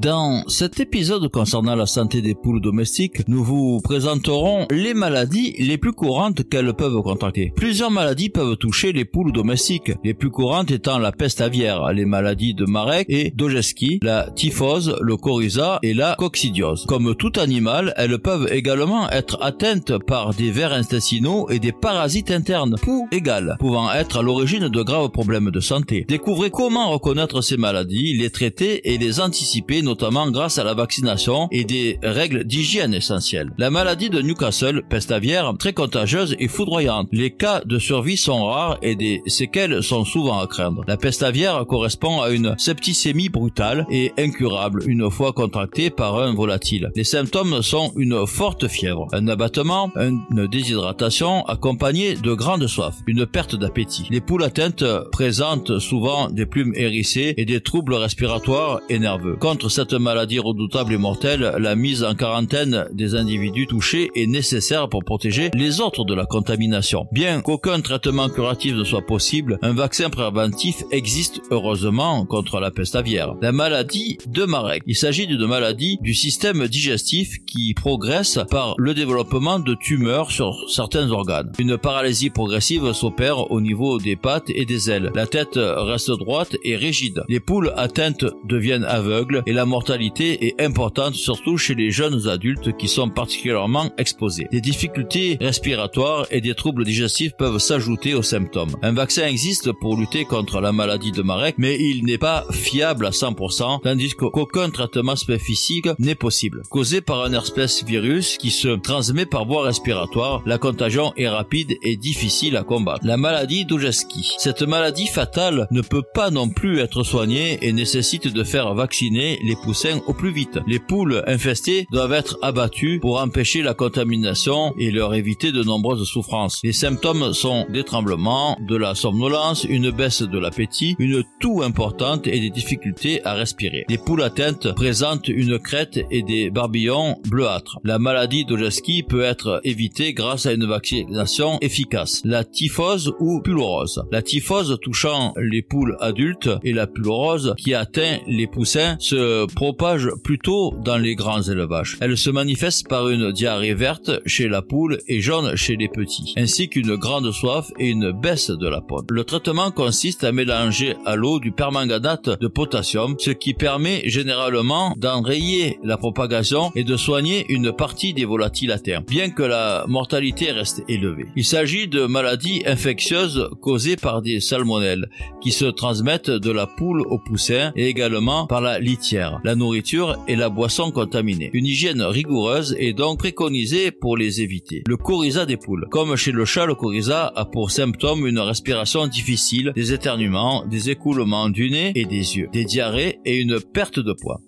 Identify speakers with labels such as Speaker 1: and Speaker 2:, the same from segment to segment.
Speaker 1: Dans cet épisode concernant la santé des poules domestiques, nous vous présenterons les maladies les plus courantes qu'elles peuvent contracter. Plusieurs maladies peuvent toucher les poules domestiques, les plus courantes étant la peste aviaire, les maladies de Marek et d'Ojeski, la typhose, le coryza et la coccidiose. Comme tout animal, elles peuvent également être atteintes par des vers intestinaux et des parasites internes, poux égales, pouvant être à l'origine de graves problèmes de santé. Découvrez comment reconnaître ces maladies, les traiter et les anticiper notamment grâce à la vaccination et des règles d'hygiène essentielles. La maladie de Newcastle, peste aviaire, très contagieuse et foudroyante. Les cas de survie sont rares et des séquelles sont souvent à craindre. La peste aviaire correspond à une septicémie brutale et incurable une fois contractée par un volatile. Les symptômes sont une forte fièvre, un abattement, une déshydratation accompagnée de grande soif, une perte d'appétit. Les poules atteintes présentent souvent des plumes hérissées et des troubles respiratoires et nerveux. Contre cette maladie redoutable et mortelle, la mise en quarantaine des individus touchés est nécessaire pour protéger les autres de la contamination. Bien qu'aucun traitement curatif ne soit possible, un vaccin préventif existe heureusement contre la peste aviaire. La maladie de Marek. Il s'agit d'une maladie du système digestif qui progresse par le développement de tumeurs sur certains organes. Une paralysie progressive s'opère au niveau des pattes et des ailes. La tête reste droite et rigide. Les poules atteintes deviennent aveugles et la mortalité est importante surtout chez les jeunes adultes qui sont particulièrement exposés. Des difficultés respiratoires et des troubles digestifs peuvent s'ajouter aux symptômes. Un vaccin existe pour lutter contre la maladie de Marek, mais il n'est pas fiable à 100%, tandis qu'aucun traitement spécifique n'est possible. Causé par un herpès virus qui se transmet par voie respiratoire, la contagion est rapide et difficile à combattre. La maladie d'Ojeski. Cette maladie fatale ne peut pas non plus être soignée et nécessite de faire vacciner les poussins au plus vite. Les poules infestées doivent être abattues pour empêcher la contamination et leur éviter de nombreuses souffrances. Les symptômes sont des tremblements, de la somnolence, une baisse de l'appétit, une toux importante et des difficultés à respirer. Les poules atteintes présentent une crête et des barbillons bleuâtres. La maladie d'Ojeski peut être évitée grâce à une vaccination efficace. La typhose ou pulorose. La typhose touchant les poules adultes et la pulorose qui atteint les poussins se propage plutôt dans les grands élevages. Elle se manifeste par une diarrhée verte chez la poule et jaune chez les petits, ainsi qu'une grande soif et une baisse de la peau. Le traitement consiste à mélanger à l'eau du permanganate de potassium, ce qui permet généralement d'enrayer la propagation et de soigner une partie des volatiles à terre, bien que la mortalité reste élevée. Il s'agit de maladies infectieuses causées par des salmonelles qui se transmettent de la poule au poussin et également par la litière la nourriture et la boisson contaminée. Une hygiène rigoureuse est donc préconisée pour les éviter. Le coryza des poules. Comme chez le chat, le coryza a pour symptômes une respiration difficile, des éternuements, des écoulements du nez et des yeux, des diarrhées et une perte de poids.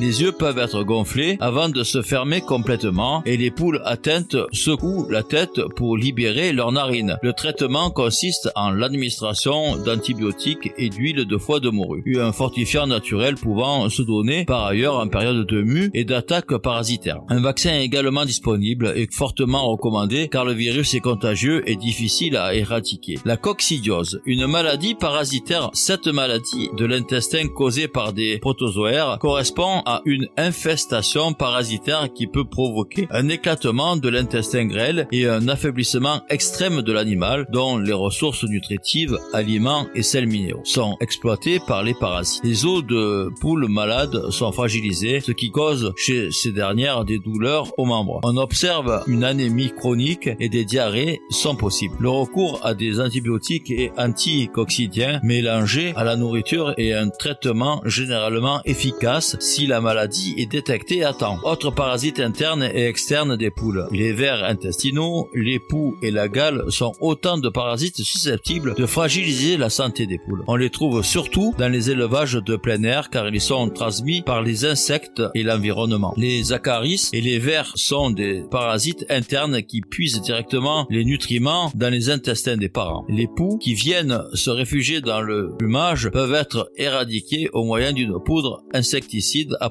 Speaker 1: Les yeux peuvent être gonflés avant de se fermer complètement et les poules atteintes secouent la tête pour libérer leurs narines. Le traitement consiste en l'administration d'antibiotiques et d'huile de foie de morue, un fortifiant naturel pouvant se donner par ailleurs en période de mue et d'attaque parasitaire. Un vaccin est également disponible et fortement recommandé car le virus est contagieux et difficile à éradiquer. La coccidiose, une maladie parasitaire. Cette maladie de l'intestin causée par des protozoaires correspond une infestation parasitaire qui peut provoquer un éclatement de l'intestin grêle et un affaiblissement extrême de l'animal dont les ressources nutritives, aliments et sels minéraux sont exploités par les parasites. Les os de poules malades sont fragilisés, ce qui cause chez ces dernières des douleurs aux membres. On observe une anémie chronique et des diarrhées sont possibles. Le recours à des antibiotiques et anticoccidiens mélangés à la nourriture est un traitement généralement efficace si la maladie est détectée à temps. Autres parasites internes et externes des poules. Les vers intestinaux, les poux et la gale sont autant de parasites susceptibles de fragiliser la santé des poules. On les trouve surtout dans les élevages de plein air car ils sont transmis par les insectes et l'environnement. Les acaris et les vers sont des parasites internes qui puisent directement les nutriments dans les intestins des parents. Les poux qui viennent se réfugier dans le plumage peuvent être éradiqués au moyen d'une poudre insecticide à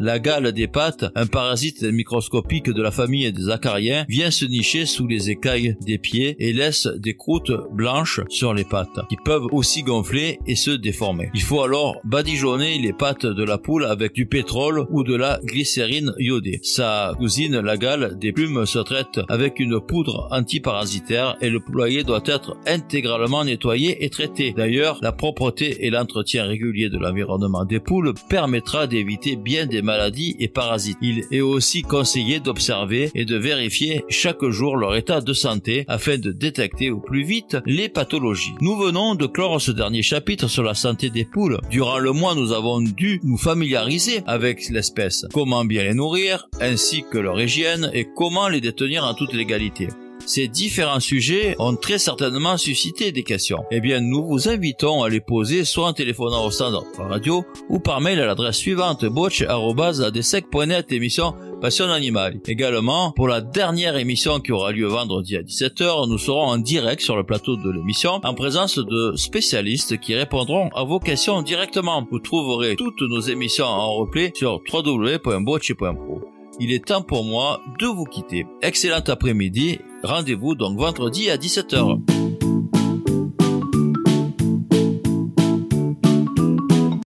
Speaker 1: La gale des pattes, un parasite microscopique de la famille des acariens, vient se nicher sous les écailles des pieds et laisse des croûtes blanches sur les pattes, qui peuvent aussi gonfler et se déformer. Il faut alors badigeonner les pattes de la poule avec du pétrole ou de la glycérine iodée. Sa cousine, la gale des plumes, se traite avec une poudre antiparasitaire et le poulailler doit être intégralement nettoyé et traité. D'ailleurs, la propreté et l'entretien régulier de l'environnement des poules permettra d'éviter bien des maladies et parasites. Il est aussi conseillé d'observer et de vérifier chaque jour leur état de santé afin de détecter au plus vite les pathologies. Nous venons de clore ce dernier chapitre sur la santé des poules. Durant le mois, nous avons dû nous familiariser avec l'espèce, comment bien les nourrir, ainsi que leur hygiène et comment les détenir en toute légalité. Ces différents sujets ont très certainement suscité des questions. Eh bien, nous vous invitons à les poser soit en téléphonant au standard radio ou par mail à l'adresse suivante botch.adesec.net émission Passion Animale. Également, pour la dernière émission qui aura lieu vendredi à 17h, nous serons en direct sur le plateau de l'émission en présence de spécialistes qui répondront à vos questions directement. Vous trouverez toutes nos émissions en replay sur www.botch.pro. Il est temps pour moi de vous quitter. Excellent après-midi Rendez-vous donc vendredi à 17h.